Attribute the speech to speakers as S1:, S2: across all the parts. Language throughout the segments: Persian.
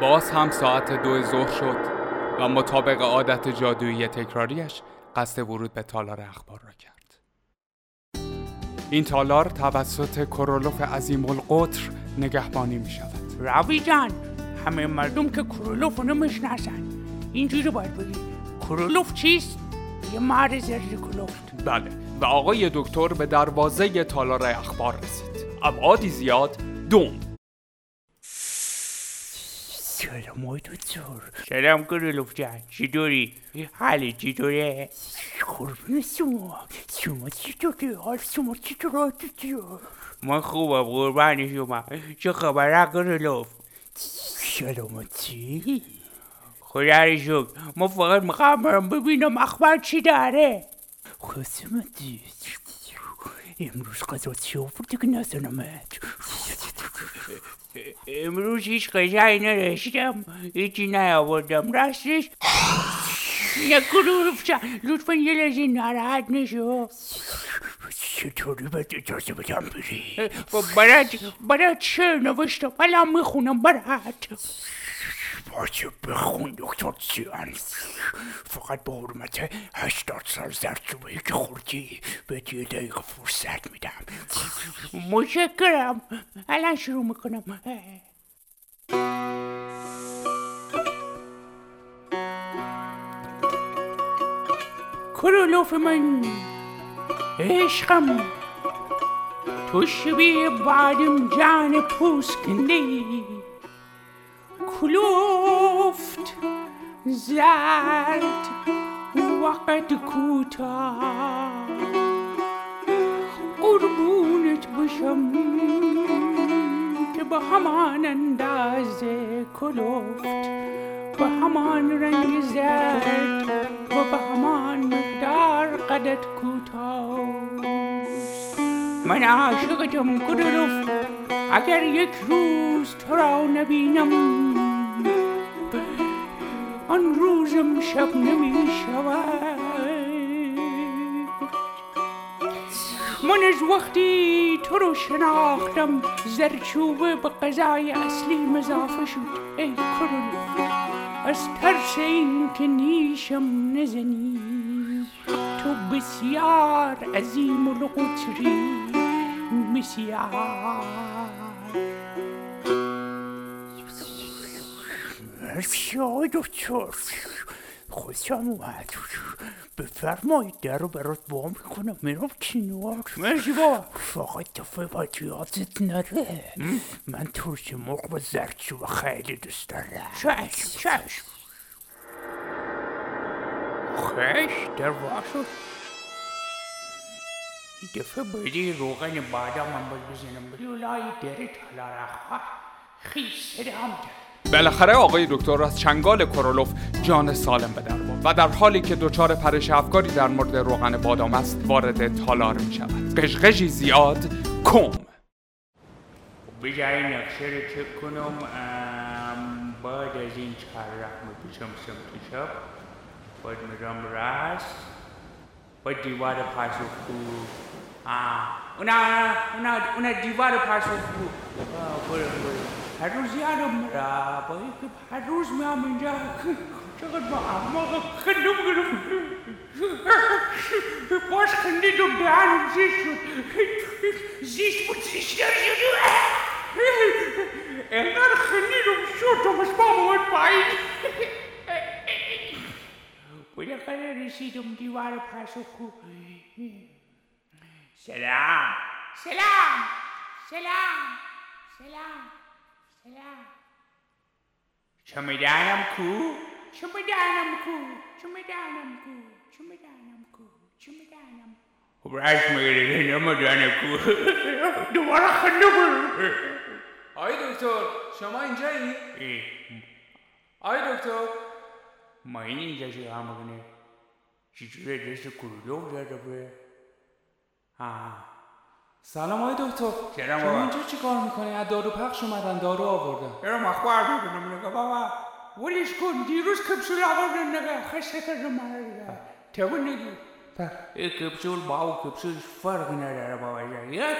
S1: باز هم ساعت دو ظهر شد و مطابق عادت جادویی تکراریش قصد ورود به تالار اخبار را کرد. این تالار توسط کرولوف عظیم القطر نگهبانی می شود.
S2: راوی جان همه مردم که کرولوف رو نمی‌شناسن. اینجوری باید بگی. کرولوف چیست؟ یه مرد زرد کلوفت
S1: بله و آقای دکتر به دروازه تالار اخبار رسید. ابعادی زیاد دوم
S2: سلام آقای دکتر سلام کرولوف جان چطوری؟ حالی چطوره؟ قربون شما شما چطوری؟ حال شما چطور دکتر؟ من خوبم قربان شما چه خبر کرولوف؟ سلامتی؟ خدا رو شکر ما فقط می‌خوام برم ببینم اخبار چی داره خسمتی امروز غذا چی آورده که نزنمت امروز هیچ غذایی نداشتم هیچی نیاوردم. راستش جان لطفا یه لحظه ناراحت نشو. چطوری باید اجازه بدم بری؟ برات برات چه نوشتم؟ الان می‌خونم برات. باشه بخون دکتر جان فقط به حرمت هشتاد سال زرچوبهی که خوردی به یه دقیقه فرصت میدم. مشکرم الان شروع می‌کنم. کرولوف من عشقم. تو شبیه بعدم جان پوست کنده کلوفت زرد وقت کوتاه. قربونت بشم که به همان اندازه کلوفت به همان رنگ زرد و به همان مقدار قدت کوتاه. من عاشقتم کلوف اگر یک روز تو را نبینم آن روزم شب نمی شود. من از وقتی تو رو شناختم زرچوبه به غذای اصلی مضافه شد ای کرولو از ترس این که نیشم نزنی تو بسیار عظیم و لقطری بسیار. خوشم اومد. بفرمایید در رو برات با می‌کنم. میرم کنار مرسی با فقط دفعه باید یادت نره. من ترش مرغ و زرچوبه خیلی دوست دارم. چشم چشم. خش در واسه این دفعه بایدی روغن بادام هم باید بزنم لولای دره تالار اخبار خیس صدام کرد.
S1: بالاخره آقای دکتر از چنگال کرولوف جان سالم به در و در حالی که دچار پرش افکاری در مورد روغن بادام است وارد تالار می شود. قشقشی زیاد کم.
S2: بجای نقشه رو چک کنم بعد از این چهارراه میپیشم سمت چپ بعد میرم راست. بعد دیوار پاسخگو آه اونا اونا اونا دیوار پاسخگو آه، برو برو. هر روز یادم میره با اینکه هر روز میام اینجا چقدر با احماق خندم گرفت باز خندیدم دهنم زیست شد زیست بود زیست شد انقدر خندیدم شد از بام اومد پایین بالاخره رسیدم دیوار پاسخگو سلام سلام سلام سلام سلام چمدانم کو چمدانم کو چمدانم کو چمدانم کو چمدانم راست میگه چمدانم کو دوباره خندم
S1: آقای دکتر شما اینجایی؟ آقای دکتر
S2: ما این اینجا چه هم بکنه چجوره دست کرولو داده به آه
S1: سلام آقای دکتر.
S2: سلام
S1: شما. اینجا چی کار می‌کنی؟ از دارو پخش اومدن دارو آوردن.
S2: برم اخبار ببینم نگاه بابا ولش کن دیروز کپسول آوردن نگاه خسته کردم من دیگه. تو نگی. این کپسول با او کپسول فرق نداره بابا جان یک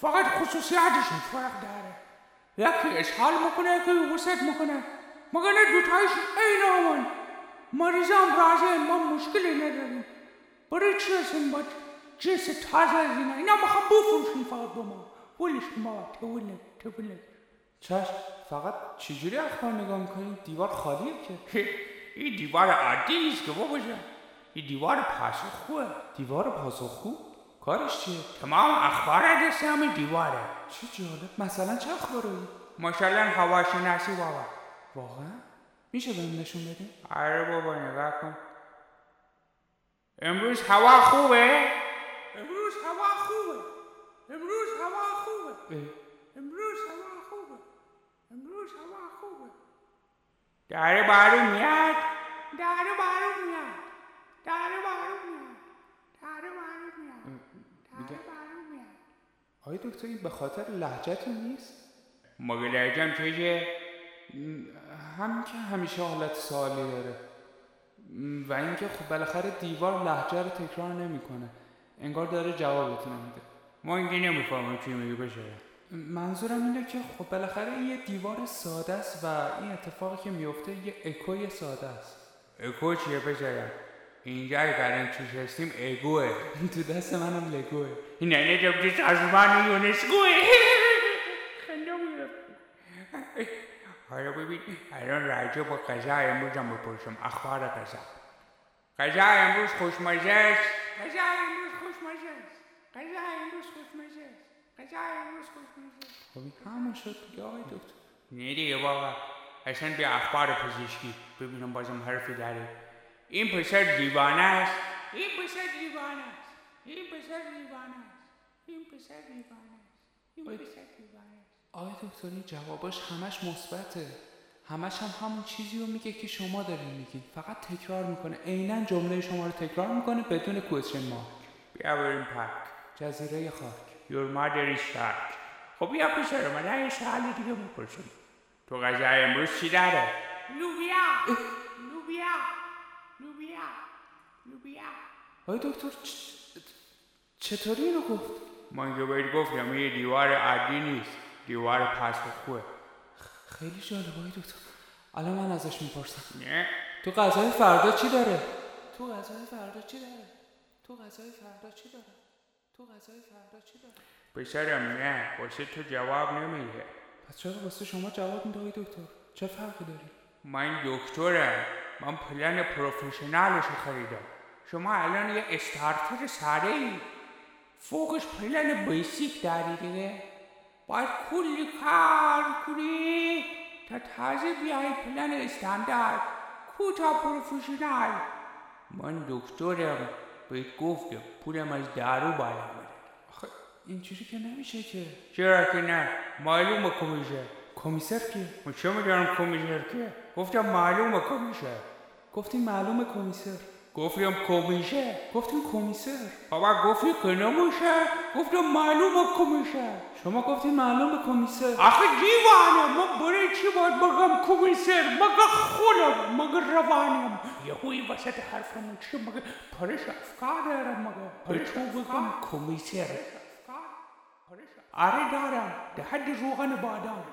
S2: فقط خصوصیاتشون فرق داره. یکی اسهال می‌کنه یکی وسط می‌کنه. مگه نه دوتایش این آمان مریضم راضی ما مشکلی نداریم. برای چی باید جنس تازه از اینا؟ اینا می‌خوام بفروشیم فقط به ما ولش ما تولد تولد.
S1: چشم فقط چجوری اخبار نگاه می‌کنی؟ دیوار خالیه که.
S2: این دیوار عادی نیست که بابا جان. این دیوار پاسخگوه
S1: دیوار پاسخگو کارش چیه؟
S2: تمام اخبار دست همین دیواره.
S1: چه جالب. مثلا چه اخباری
S2: مثلا هواشناسی بابا.
S1: واقعا؟ میشه بهم نشون بدی
S2: آره بابا نگاه کن. امروز هوا خوبه؟ امروز هوا خوبه. امروز هوا خوبه. امروز هوا خوبه. امروز هوا خوبه. داره بارو میاد. داره بارو میاد. داره بارو میاد. داره بارو میاد. داره بارو میاد.
S1: آیا دکتر این به خاطر لهجهتون نیست؟
S2: مگه لهجم چیه
S1: همین که همیشه حالت سوالی داره. و اینکه خب بالاخره دیوار لهجه رو تکرار نمی‌کنه. انگار داره جوابتون میده.
S2: ما اینکه نمی‌فهمم چی میگه بشه
S1: منظورم اینه که خب بالاخره این یه دیوار ساده است و این اتفاقی که میفته یه اکوی ساده است.
S2: اکو چیه پسرم؟ اینجا الان توش هستیم اگوه
S1: تو دست منم لگوه.
S2: نه نه جب تو سازمان یونسکوه. حالا ببین الان راجع با غذا امروز هم بپرسم اخبار غذا. غذا امروز خوشمزه است؟ غذا امروز غذا امروز خوشمزه است غذا امروز خوشمزه
S1: خب این همون شد دیگه آقای دکتر.
S2: نه دیگه بابا. اصلا به اخبار پزشکی. ببینم بازم حرفی داره. این پسر دیوانه است. این پسر دیوانه است. این پسر دیوانه است. این پسر دیوانه است. این پسر دیوانه است.
S1: آقای دکتر این جواباش همش مثبته. همش هم همون چیزی رو میگه که شما دارین میگین. فقط تکرار می‌کنه. عینا جمله شما رو تکرار می‌کنه بدون کوشن مارک
S2: بیا بریم پارک.
S1: جزیره خاک.
S2: Your mother is shark. خب بیا پسر من یه سوال دیگه بپرسم تو غذا امروز چی داره؟ لوبیا. لوبیا. لوبیا. لوبیا.
S1: آقای دکتر چطوری اینو گفت؟
S2: من که بهت گفتم یه دیوار عادی نیست. دیوار پس خوبه
S1: خیلی جالب آقای دکتر. الان من ازش می‌پرسم.
S2: نه.
S1: تو غذای فردا چی داره؟ تو غذای فردا چی داره؟ تو غذای فردا چی داره؟ تو غذای فردا چی داره
S2: پسرم نه. واسه تو جواب نمیده.
S1: پس چرا واسه شما جواب میده آقای دکتر؟ چه فرقی داری
S2: من دکترم. من پلن پروفشنالش رو خریدم. شما الان یه استارتر ساده ای فوقش پلن بیسیک داری دیگه. باید کلی کار کنی تا تازه بیای پلن استاندارد. کوتا پروفشنال. من دکترم. بهت گفتم پولم از دارو بالا بره
S1: آخه اینجوری که نمیشه که.
S2: چرا که نه؟ معلومه کمیشه.
S1: کمیسر کیه
S2: من چه می‌دونم کمیشر که گفتم معلومه کمیشه.
S1: گفتین معلومه کمیسر.
S2: گفتم کمیشه.
S1: گفتین کمیسر.
S2: بابا گفتی که نمیشه. گفتم معلومه کمیشه.
S1: شما گفتین معلومه کمیسر.
S2: آخه دیوانه من برای چی باید بگم کمیسر؟ مگه خودم مگه روانم؟ یهوی وسط حرفم چی مگه پرش افکار دارم مگه پرش بگم کمیسر. آره دارم. در حد روغن بادام.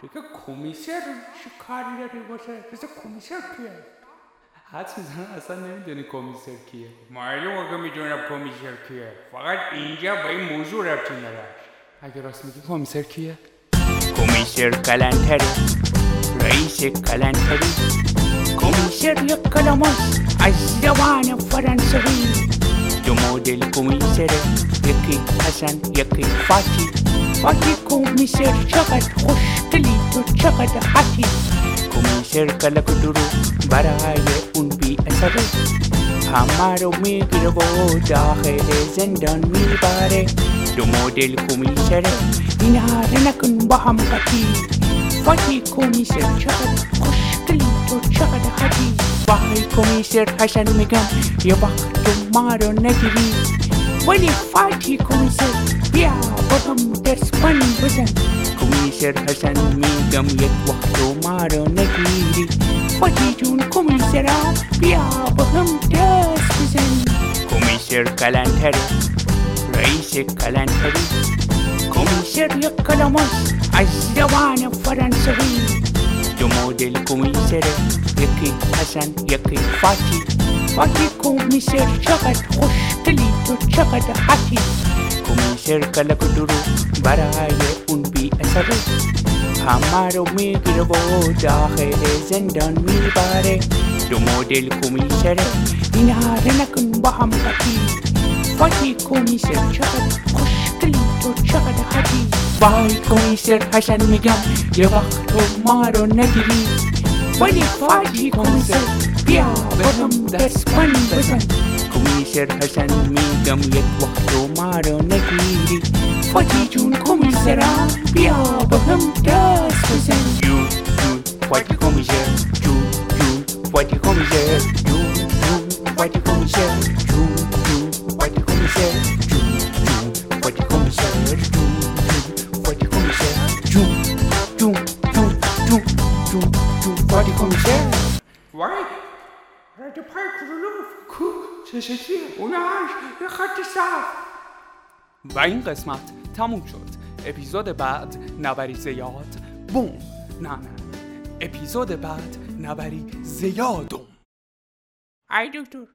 S2: دیگه کمیسر چی کاری داری؟ واسه مثل کمیسر کیه؟
S1: حد می‌زنم اصلا نمی‌دونی کمیسر کیه.
S2: معلومه که می‌دونم کمیسر کیه. فقط اینجا به این موضوع ربطی نداره
S1: اگه راست میگی کمیسر کیه؟
S2: کمیسر کلانتری. رئیس کلانتری. كوميسير الكلامات الزبانة الفرنسوية جمود الكوميسير يكي حسن يكي فاتي. فاتي كوميسير شغل خشتلي شغل حاتي. كوميسير كلا كدرو براي ان بي اثر हमारो में गिरबो दाखिल زندان میباره دو مدل کمیسره این هر نکن با هم قطیر فاتی کمیسر چقدر خوشگلی تو چقدر حدی وای کمیسر حسن میگم یه وقت تو ما رو نگیری ولی فاتی کمیسر بیا با هم درس پن بزن کمیسر حسن میگم یک وقت تو ما رو نگیری فاتی جون کمیسرا بیا با هم دست بزن کمیسر کلانتری رئیس کلانتری کمیسر یک کلام الزوانة الفرنسوية جمود الكوميسري يكي حسن يكي فاتي فاتي كوميسر شغد خشتلي شغد حاتي كوميسر كلا كدرو براي ان بي اثر हमारो में गिरबो दाखिले जिंदन मी बारे दो मॉडल कुमिशर इनार नकुन बहम पति पति कुमिशर चल खुश تو چقدر حتی وای کمیسر حسن میگم یه وقت تو ما رو نگیری ولی فاتی کمیسر بیا به هم دست من بزن کمیسر حسن میگم یک وقت تو ما رو نگیری فاتی جون کمیسرم بیا به هم دست بزن فاتی جون فاتی کمیسر
S3: وای رد پای کرولوف کو چه شکلیه اونش یه خط صف
S1: و این قسمت تموم شد. اپیزود بعد نبری زیاد. بوم. نه نه. اپیزود بعد نبری زیادم
S2: ای دکتر